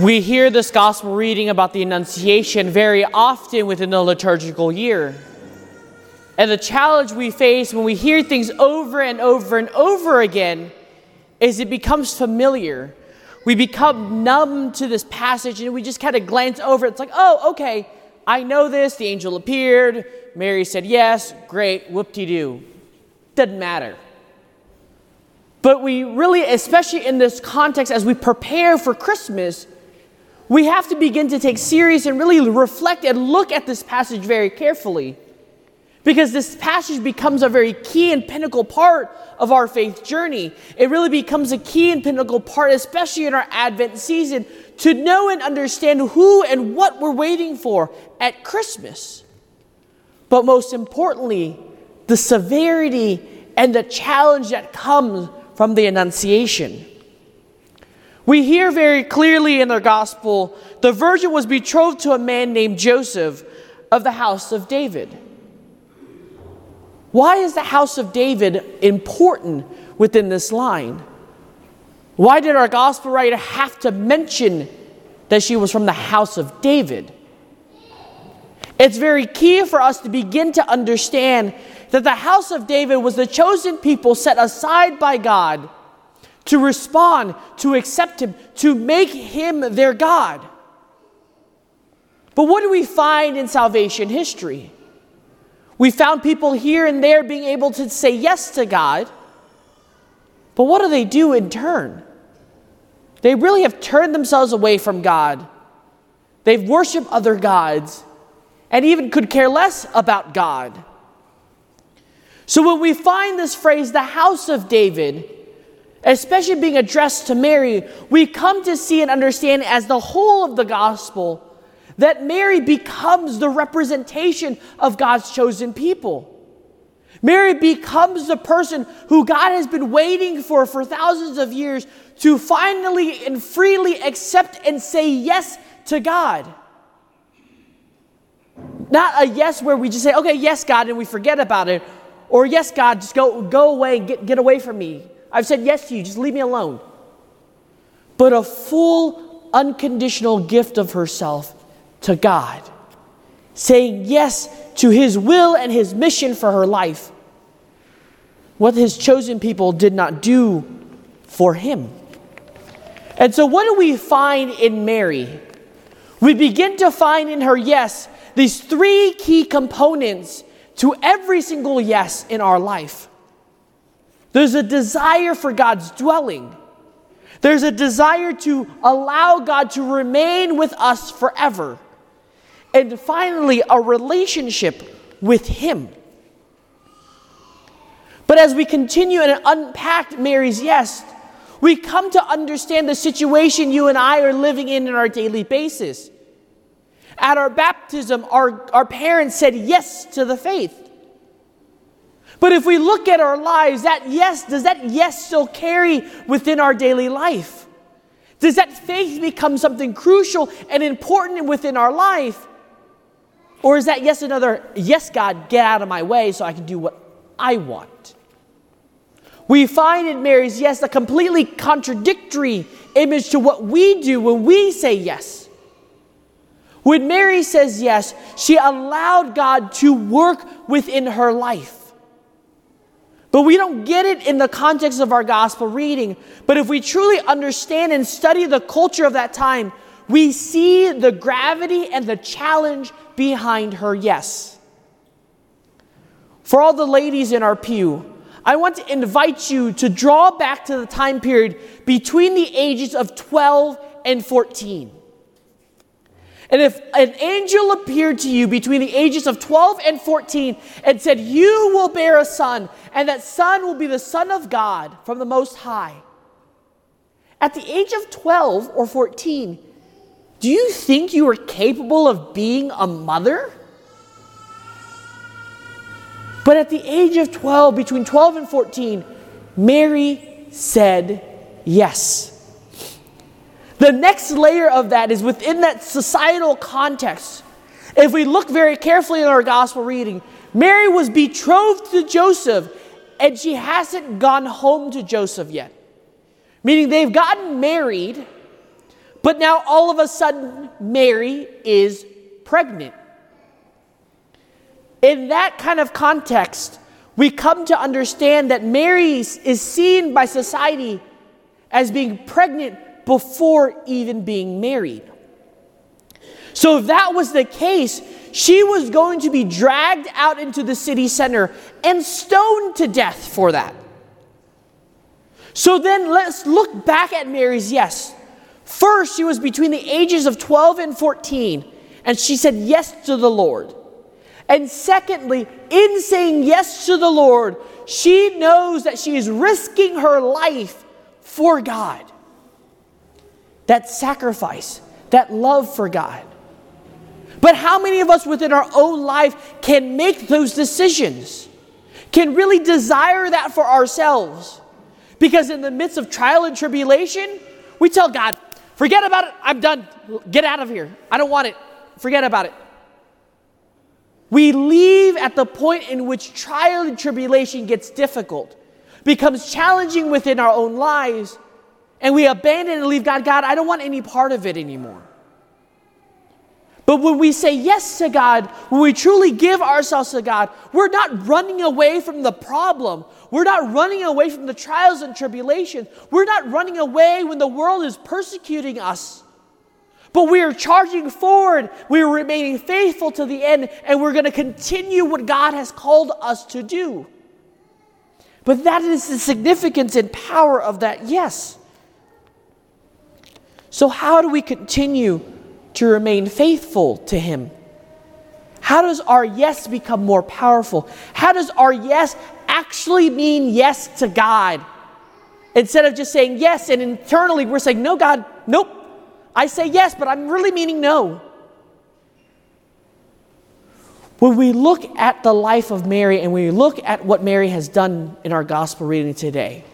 We hear this gospel reading about the Annunciation very often within the liturgical year. And the challenge we face when we hear things over and over and over again is it becomes familiar. We become numb to this passage and we just kind of glance over. It's like, oh, okay, I know this. The angel appeared. Mary said yes. Great. Whoop de doo. Doesn't matter. But we really, especially in this context, as we prepare for Christmas, we have to begin to take serious and really reflect and look at this passage very carefully. Because this passage becomes a very key and pinnacle part of our faith journey. It really becomes a key and pinnacle part, especially in our Advent season, to know and understand who and what we're waiting for at Christmas. But most importantly, the severity and the challenge that comes from the Annunciation. We hear very clearly in the gospel the virgin was betrothed to a man named Joseph of the house of David. Why is the house of David important within this line? Why did our gospel writer have to mention that she was from the house of David? It's very key for us to begin to understand that the house of David was the chosen people set aside by God to respond, to accept Him, to make Him their God. But what do we find in salvation history? We found people here and there being able to say yes to God, but what do they do in turn? They really have turned themselves away from God. They've worshiped other gods and even could care less about God. So when we find this phrase, the house of David, especially being addressed to Mary, we come to see and understand as the whole of the gospel that Mary becomes the representation of God's chosen people. Mary becomes the person who God has been waiting for for thousands of years to finally and freely accept and say yes to God. Not a yes where we just say, okay, yes, God, and we forget about it. Or yes, God, just go, go away, get, get away from me. I've said yes to you, just leave me alone. But a full, unconditional gift of herself to God, saying yes to his will and his mission for her life. What his chosen people did not do for him. And so, what do we find in Mary? We begin to find in her yes these three key components to every single yes in our life. There's a desire for God's dwelling. There's a desire to allow God to remain with us forever. And finally, a relationship with Him. But as we continue and unpack Mary's yes, we come to understand the situation you and I are living in on our daily basis. At our baptism, our, our parents said yes to the faith. But if we look at our lives, that yes, does that yes still carry within our daily life? Does that faith become something crucial and important within our life? Or is that yes another, yes, God, get out of my way so I can do what I want? We find in Mary's yes a completely contradictory image to what we do when we say yes. When Mary says yes, she allowed God to work within her life. But we don't get it in the context of our gospel reading. But if we truly understand and study the culture of that time, we see the gravity and the challenge behind her yes. For all the ladies in our pew, I want to invite you to draw back to the time period between the ages of 12 and 14. And if an angel appeared to you between the ages of 12 and 14 and said, You will bear a son, and that son will be the Son of God from the Most High. At the age of 12 or 14, do you think you are capable of being a mother? But at the age of 12, between 12 and 14, Mary said yes. The next layer of that is within that societal context. If we look very carefully in our gospel reading, Mary was betrothed to Joseph and she hasn't gone home to Joseph yet. Meaning they've gotten married, But now all of a sudden, Mary is pregnant. In that kind of context, we come to understand that Mary is seen by society as being pregnant before even being married. So, if that was the case, she was going to be dragged out into the city center and stoned to death for that. So, then let's look back at Mary's yes. First, she was between the ages of 12 and 14, and she said yes to the Lord. And secondly, in saying yes to the Lord, she knows that she is risking her life for God. That sacrifice, that love for God. But how many of us within our own life can make those decisions? Can really desire that for ourselves? Because in the midst of trial and tribulation, we tell God, forget about it, I'm done, get out of here, I don't want it, forget about it. We leave at the point in which trial and tribulation gets difficult, becomes challenging within our own lives, and we abandon and leave God. God, I don't want any part of it anymore. But when we say yes to God, when we truly give ourselves to God, we're not running away from the problem. We're not running away from the trials and tribulations. We're not running away when the world is persecuting us. But we are charging forward. We are remaining faithful to the end, and we're going to continue what God has called us to do. But that is the significance and power of that yes. So, how do we continue to remain faithful to Him? How does our yes become more powerful? How does our yes actually mean yes to God? Instead of just saying yes, and internally we're saying, no, God, nope, I say yes, but I'm really meaning no. When we look at the life of Mary and we look at what Mary has done in our gospel reading today,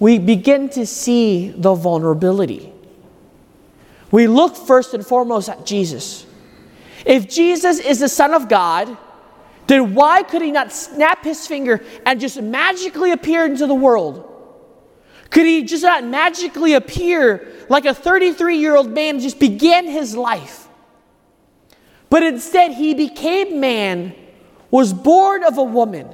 we begin to see the vulnerability. We look first and foremost at Jesus. If Jesus is the Son of God, then why could he not snap his finger and just magically appear into the world? Could he just not magically appear like a 33 year old man just began his life? But instead, he became man, was born of a woman.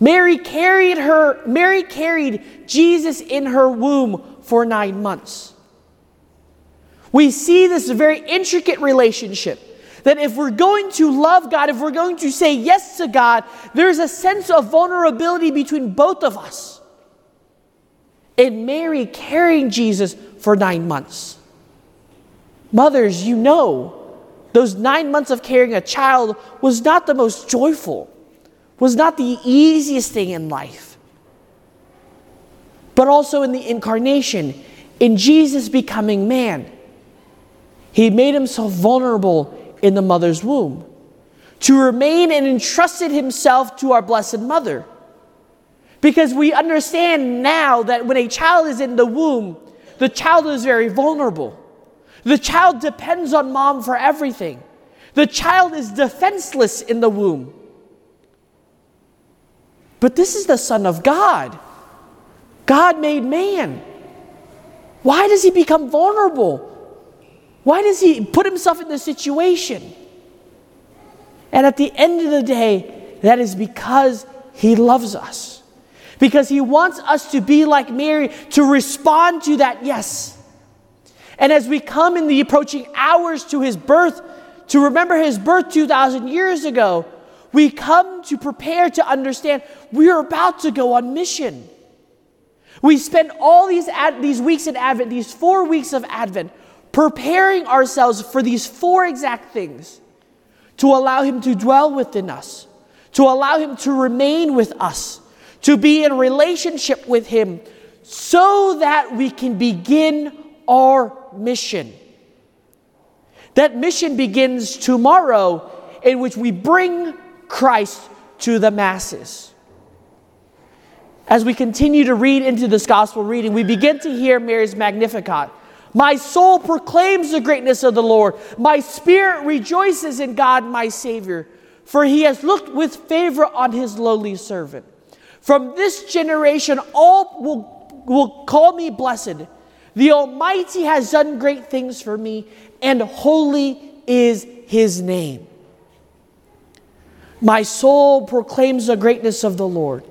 Mary carried her, Mary carried Jesus in her womb for nine months. We see this very intricate relationship that if we're going to love God, if we're going to say yes to God, there's a sense of vulnerability between both of us and Mary carrying Jesus for nine months. Mothers, you know, those nine months of carrying a child was not the most joyful, was not the easiest thing in life. But also in the incarnation, in Jesus becoming man, he made himself vulnerable in the mother's womb to remain and entrusted himself to our Blessed Mother. Because we understand now that when a child is in the womb, the child is very vulnerable. The child depends on mom for everything. The child is defenseless in the womb. But this is the Son of God. God made man. Why does he become vulnerable? Why does he put himself in this situation? And at the end of the day, that is because he loves us because he wants us to be like Mary, to respond to that yes. And as we come in the approaching hours to his birth, to remember his birth 2,000 years ago, we come to prepare to understand we are about to go on mission. We spend all these, ad- these weeks in Advent, these four weeks of Advent, preparing ourselves for these four exact things to allow Him to dwell within us, to allow Him to remain with us, to be in relationship with Him so that we can begin our mission. That mission begins tomorrow, in which we bring Christ to the masses. As we continue to read into this gospel reading, we begin to hear Mary's Magnificat. My soul proclaims the greatness of the Lord. My spirit rejoices in God, my Savior, for he has looked with favor on his lowly servant. From this generation, all will, will call me blessed. The Almighty has done great things for me, and holy is his name. My soul proclaims the greatness of the Lord.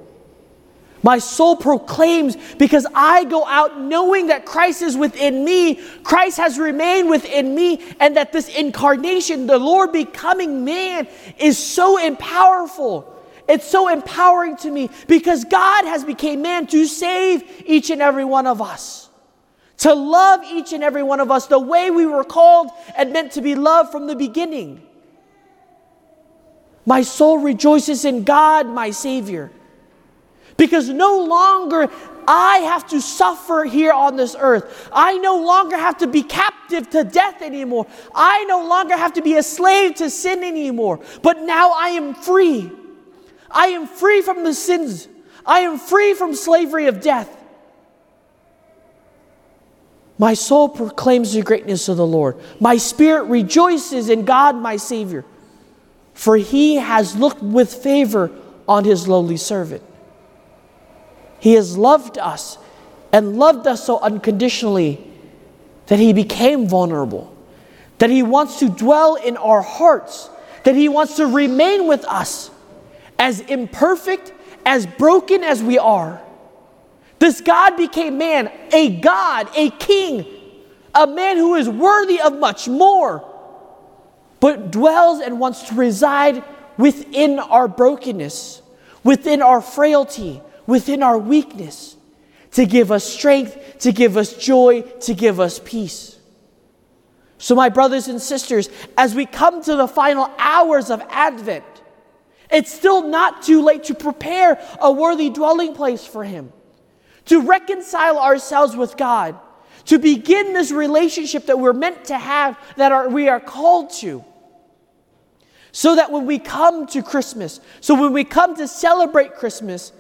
My soul proclaims because I go out knowing that Christ is within me, Christ has remained within me, and that this incarnation, the Lord becoming man, is so powerful. It's so empowering to me because God has become man to save each and every one of us. To love each and every one of us the way we were called and meant to be loved from the beginning. My soul rejoices in God, my Savior. Because no longer I have to suffer here on this earth. I no longer have to be captive to death anymore. I no longer have to be a slave to sin anymore. But now I am free. I am free from the sins. I am free from slavery of death. My soul proclaims the greatness of the Lord. My spirit rejoices in God, my Savior, for he has looked with favor on his lowly servant. He has loved us and loved us so unconditionally that he became vulnerable, that he wants to dwell in our hearts, that he wants to remain with us as imperfect, as broken as we are. This God became man, a God, a king, a man who is worthy of much more, but dwells and wants to reside within our brokenness, within our frailty, within our weakness, to give us strength, to give us joy, to give us peace. So, my brothers and sisters, as we come to the final hours of Advent, it's still not too late to prepare a worthy dwelling place for Him, to reconcile ourselves with God, to begin this relationship that we're meant to have, that are, we are called to. So that when we come to Christmas, so when we come to celebrate Christmas,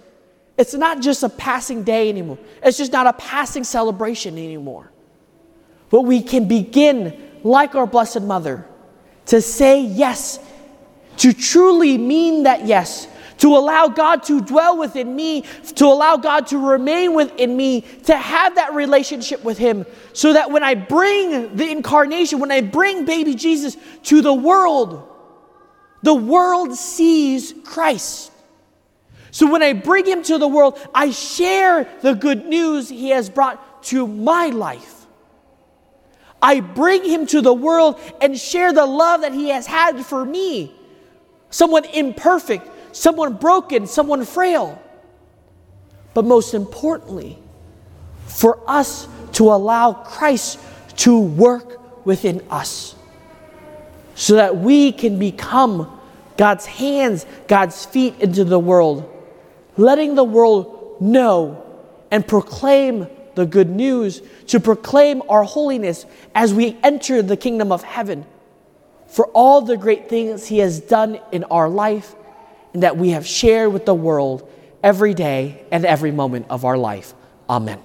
it's not just a passing day anymore. It's just not a passing celebration anymore. But we can begin, like our Blessed Mother, to say yes, to truly mean that yes, to allow God to dwell within me, to allow God to remain within me, to have that relationship with Him, so that when I bring the incarnation, when I bring baby Jesus to the world, the world sees Christ. So when I bring him to the world, I share the good news he has brought to my life. I bring him to the world and share the love that he has had for me. Someone imperfect, someone broken, someone frail. But most importantly, for us to allow Christ to work within us so that we can become God's hands, God's feet into the world letting the world know and proclaim the good news, to proclaim our holiness as we enter the kingdom of heaven for all the great things He has done in our life that we have shared with the world every day and every moment of our life. Amen.